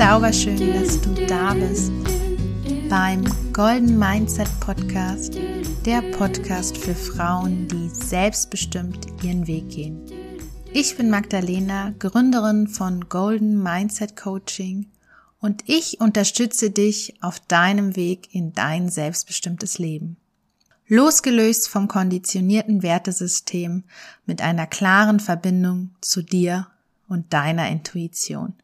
Zauberschön, dass du da bist beim Golden Mindset Podcast, der Podcast für Frauen, die selbstbestimmt ihren Weg gehen. Ich bin Magdalena, Gründerin von Golden Mindset Coaching und ich unterstütze dich auf deinem Weg in dein selbstbestimmtes Leben. Losgelöst vom konditionierten Wertesystem mit einer klaren Verbindung zu dir und deiner Intuition.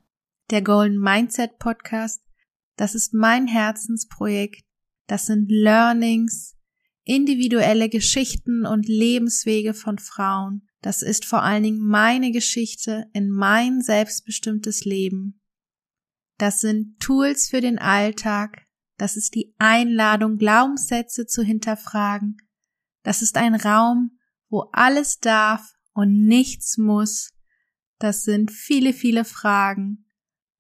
Der Golden Mindset Podcast, das ist mein Herzensprojekt, das sind Learnings, individuelle Geschichten und Lebenswege von Frauen. Das ist vor allen Dingen meine Geschichte in mein selbstbestimmtes Leben das sind Tools für den Alltag. Das ist die Einladung, Glaubenssätze zu hinterfragen. Das ist ein Raum, wo alles darf und nichts muss. Das sind viele, viele Fragen.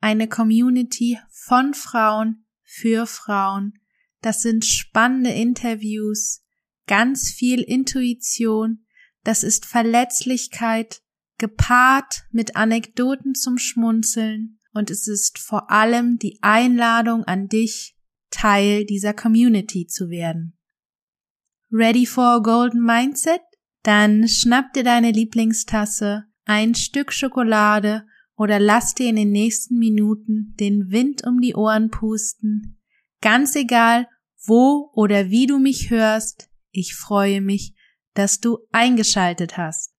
Eine Community von Frauen für Frauen. Das sind spannende Interviews, ganz viel Intuition. Das ist Verletzlichkeit, gepaart mit Anekdoten zum Schmunzeln und es ist vor allem die Einladung an dich, Teil dieser Community zu werden. Ready for a Golden Mindset? Dann schnapp dir deine Lieblingstasse, ein Stück Schokolade oder lass dir in den nächsten Minuten den Wind um die Ohren pusten. Ganz egal, wo oder wie du mich hörst, ich freue mich, dass du eingeschaltet hast.